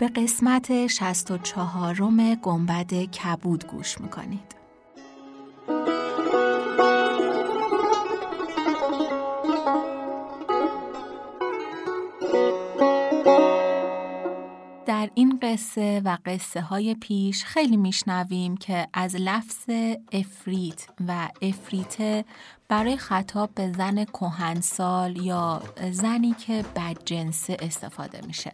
به قسمت 64 گنبد کبود گوش می‌کنید در این قصه و قصه های پیش خیلی میشنویم که از لفظ افریت و افریته برای خطاب به زن کهنسال یا زنی که بدجنسه استفاده میشه.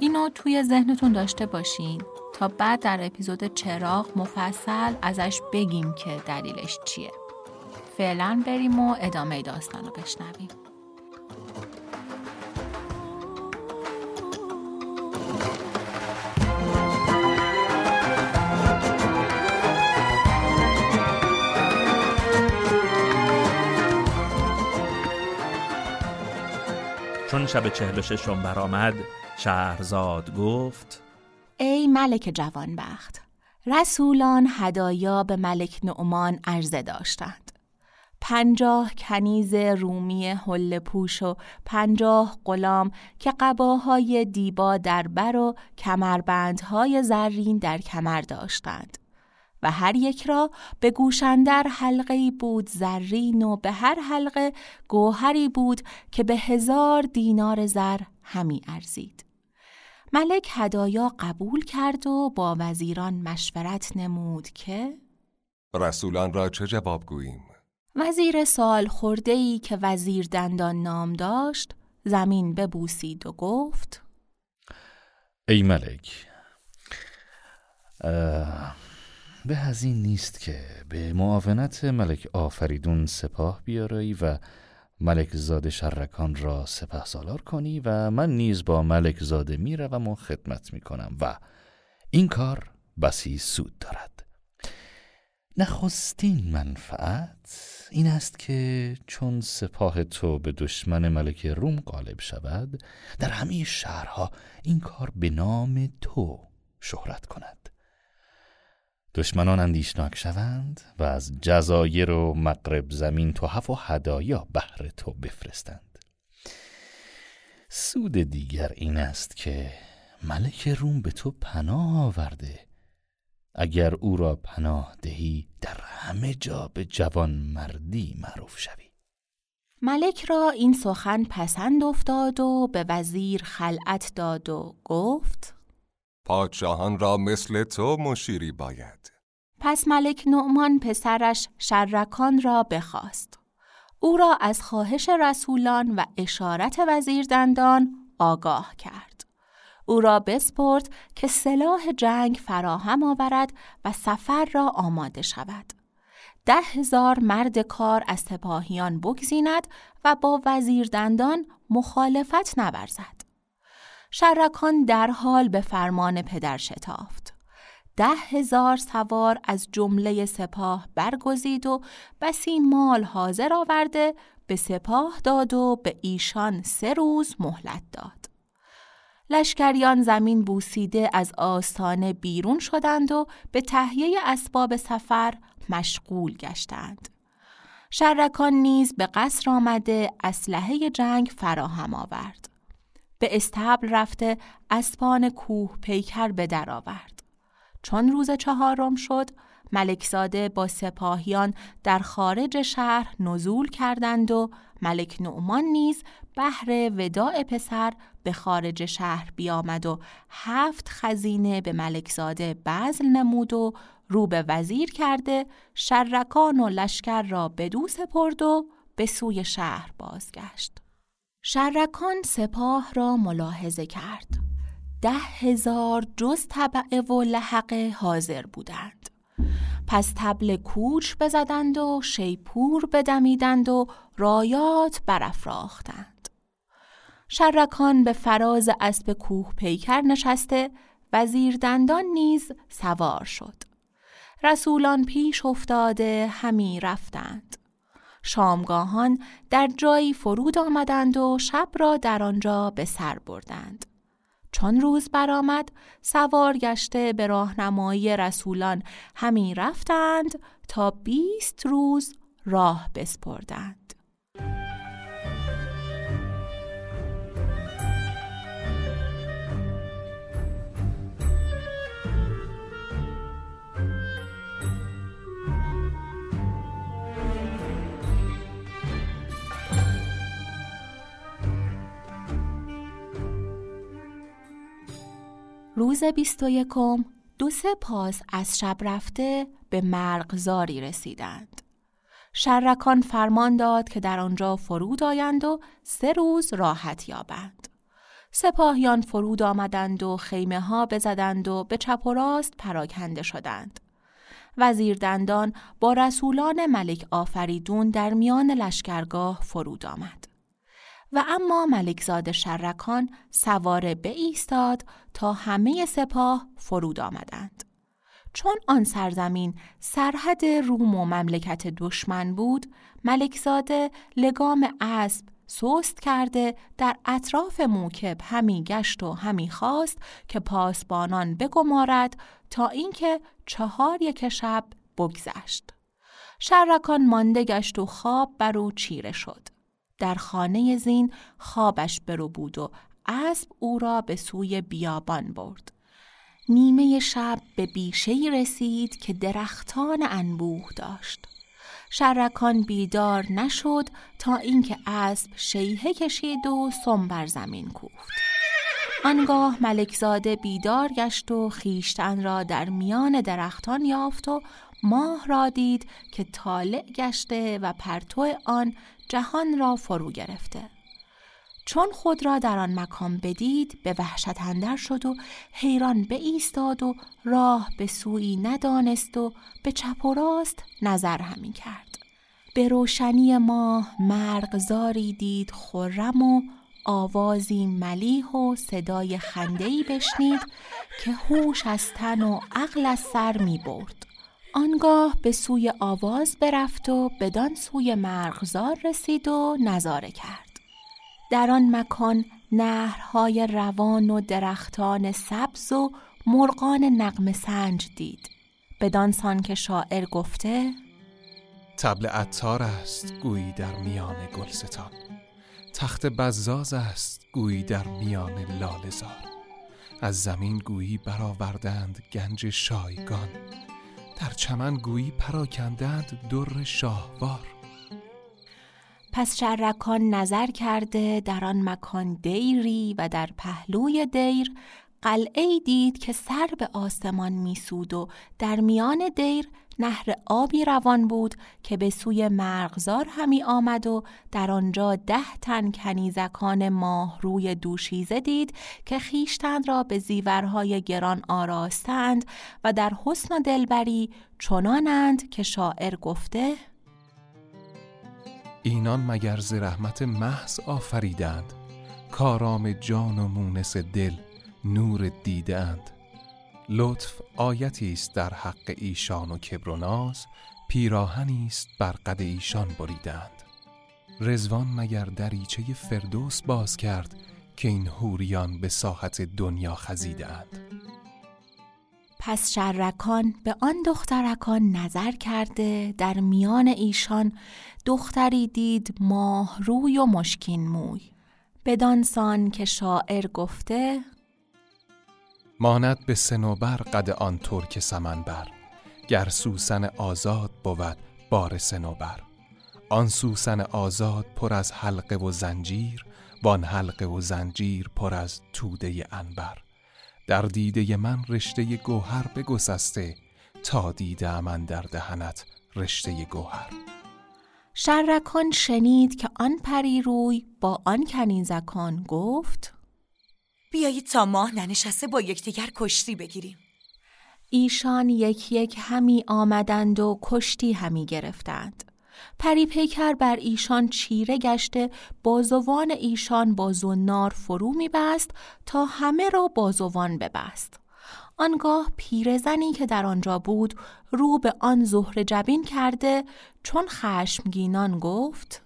اینو توی ذهنتون داشته باشین تا بعد در اپیزود چراغ مفصل ازش بگیم که دلیلش چیه. فعلا بریم و ادامه داستان رو بشنویم. چون شب چهل و برآمد شهرزاد گفت ای ملک جوانبخت رسولان هدایا به ملک نعمان عرضه داشتند پنجاه کنیز رومی حل پوش و پنجاه غلام که قباهای دیبا در بر و کمربندهای زرین در کمر داشتند و هر یک را به گوشندر حلقه بود زرین و به هر حلقه گوهری بود که به هزار دینار زر همی ارزید. ملک هدایا قبول کرد و با وزیران مشورت نمود که رسولان را چه جواب گوییم؟ وزیر سال ای که وزیر دندان نام داشت زمین ببوسید و گفت ای ملک به از این نیست که به معاونت ملک آفریدون سپاه بیارایی و ملک زاده شرکان را سپه سالار کنی و من نیز با ملک زاده می روم و خدمت می کنم و این کار بسی سود دارد. نخستین منفعت این است که چون سپاه تو به دشمن ملک روم غالب شود در همه شهرها این کار به نام تو شهرت کند. دشمنان اندیشناک شوند و از جزایر و مغرب زمین تو و هدایا بهر تو بفرستند. سود دیگر این است که ملک روم به تو پناه آورده. اگر او را پناه دهی در همه جا به جوان مردی معروف شوی. ملک را این سخن پسند افتاد و به وزیر خلعت داد و گفت پادشاهان را مثل تو مشیری باید. پس ملک نعمان پسرش شرکان را بخواست. او را از خواهش رسولان و اشارت وزیر دندان آگاه کرد. او را بسپرد که سلاح جنگ فراهم آورد و سفر را آماده شود. ده هزار مرد کار از سپاهیان بگزیند و با وزیر دندان مخالفت نورزد. شرکان در حال به فرمان پدر شتافت. ده هزار سوار از جمله سپاه برگزید و بسی مال حاضر آورده به سپاه داد و به ایشان سه روز مهلت داد. لشکریان زمین بوسیده از آستانه بیرون شدند و به تهیه اسباب سفر مشغول گشتند. شرکان نیز به قصر آمده اسلحه جنگ فراهم آورد. به استبل رفته اسبان کوه پیکر به در آورد. چون روز چهارم شد ملکزاده با سپاهیان در خارج شهر نزول کردند و ملک نعمان نیز بهر وداع پسر به خارج شهر بیامد و هفت خزینه به ملکزاده بزل نمود و رو به وزیر کرده شرکان و لشکر را بدو سپرد و به سوی شهر بازگشت. شرکان سپاه را ملاحظه کرد. ده هزار جز طبعه و لحقه حاضر بودند. پس تبل کوچ بزدند و شیپور بدمیدند و رایات برافراختند. شرکان به فراز اسب کوه پیکر نشسته وزیر دندان نیز سوار شد. رسولان پیش افتاده همی رفتند. شامگاهان در جایی فرود آمدند و شب را در آنجا به سر بردند. چون روز برآمد سوار گشته به راهنمایی رسولان همی رفتند تا بیست روز راه بسپردند. روز بیست و یکم دو سه پاس از شب رفته به مرغزاری رسیدند. شرکان فرمان داد که در آنجا فرود آیند و سه روز راحت یابند. سپاهیان فرود آمدند و خیمه ها بزدند و به چپ و راست پراکنده شدند. وزیر دندان با رسولان ملک آفریدون در میان لشکرگاه فرود آمد. و اما ملکزاد شرکان سواره به ایستاد تا همه سپاه فرود آمدند. چون آن سرزمین سرحد روم و مملکت دشمن بود، ملکزاده لگام اسب سست کرده در اطراف موکب همی گشت و همی خواست که پاسبانان بگمارد تا اینکه چهار یک شب بگذشت. شرکان مانده گشت و خواب بر او چیره شد. در خانه زین خوابش برو بود و اسب او را به سوی بیابان برد. نیمه شب به بیشه رسید که درختان انبوه داشت. شرکان بیدار نشد تا اینکه اسب شیهه کشید و سم بر زمین کوفت. آنگاه ملکزاده بیدار گشت و خیشتن را در میان درختان یافت و ماه را دید که طالع گشته و پرتو آن جهان را فرو گرفته چون خود را در آن مکان بدید به وحشت اندر شد و حیران به ایستاد و راه به سوی ندانست و به چپ و راست نظر همی کرد به روشنی ماه مرغزاری دید خرم و آوازی ملیح و صدای خندهی بشنید که هوش از تن و عقل از سر می برد. آنگاه به سوی آواز برفت و بدان سوی مرغزار رسید و نظاره کرد. در آن مکان نهرهای روان و درختان سبز و مرغان نقم سنج دید. بدان سان که شاعر گفته تبل عطار است گویی در میان گلستان تخت بزاز است گویی در میان لالزار از زمین گویی برآوردند گنج شایگان در چمن گویی پراکندند در شاهوار. پس شرکان نظر کرده در آن مکان دیری و در پهلوی دیر قلعه دید که سر به آسمان میسود و در میان دیر نهر آبی روان بود که به سوی مرغزار همی آمد و در آنجا ده تن کنیزکان ماه روی دوشیزه دید که خیشتند را به زیورهای گران آراستند و در حسن و دلبری چنانند که شاعر گفته اینان مگر ز رحمت محض آفریدند؟ کارام جان و مونس دل نور دیدند لطف آیتی است در حق ایشان و کبر و ناز پیراهنی است بر قد ایشان بریدند رزوان مگر دریچه فردوس باز کرد که این هوریان به ساحت دنیا خزیدند پس شرکان به آن دخترکان نظر کرده در میان ایشان دختری دید ماه روی و مشکین موی. بدانسان که شاعر گفته ماند به سنوبر قد آن ترک سمنبر گر سوسن آزاد بود بار سنوبر آن سوسن آزاد پر از حلقه و زنجیر وان حلقه و زنجیر پر از توده انبر در دیده من رشته گوهر بگسسته تا دیده من در دهنت رشته گوهر. شرکان شنید که آن پری روی با آن کنیزکان گفت بیایید تا ماه ننشسته با یکدیگر کشتی بگیریم. ایشان یک یک همی آمدند و کشتی همی گرفتند. پری پیکر بر ایشان چیره گشته بازوان ایشان با زنار فرو می بست تا همه را بازوان ببست. آنگاه پیرزنی که در آنجا بود رو به آن زهر جبین کرده چون خشمگینان گفت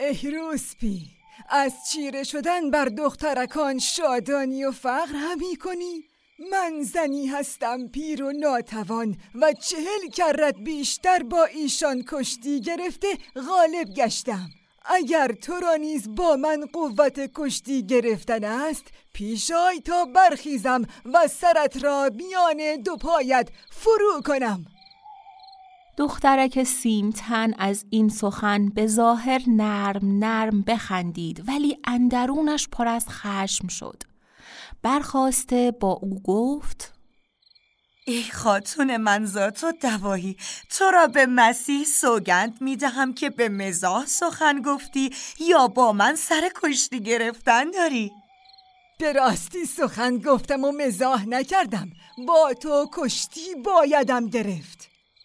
ای روسپی از چیره شدن بر دخترکان شادانی و فقر همی کنی؟ من زنی هستم پیر و ناتوان و چهل کرت بیشتر با ایشان کشتی گرفته غالب گشتم. اگر تو را نیز با من قوت کشتی گرفتن است پیشای تا برخیزم و سرت را بیان دو پایت فرو کنم. دخترک سیمتن از این سخن به ظاهر نرم نرم بخندید ولی اندرونش پر از خشم شد. برخواسته با او گفت ای خاتون منزات و دوایی تو را به مسیح سوگند می دهم که به مزاح سخن گفتی یا با من سر کشتی گرفتن داری؟ به راستی سخن گفتم و مزاح نکردم. با تو کشتی بایدم گرفت.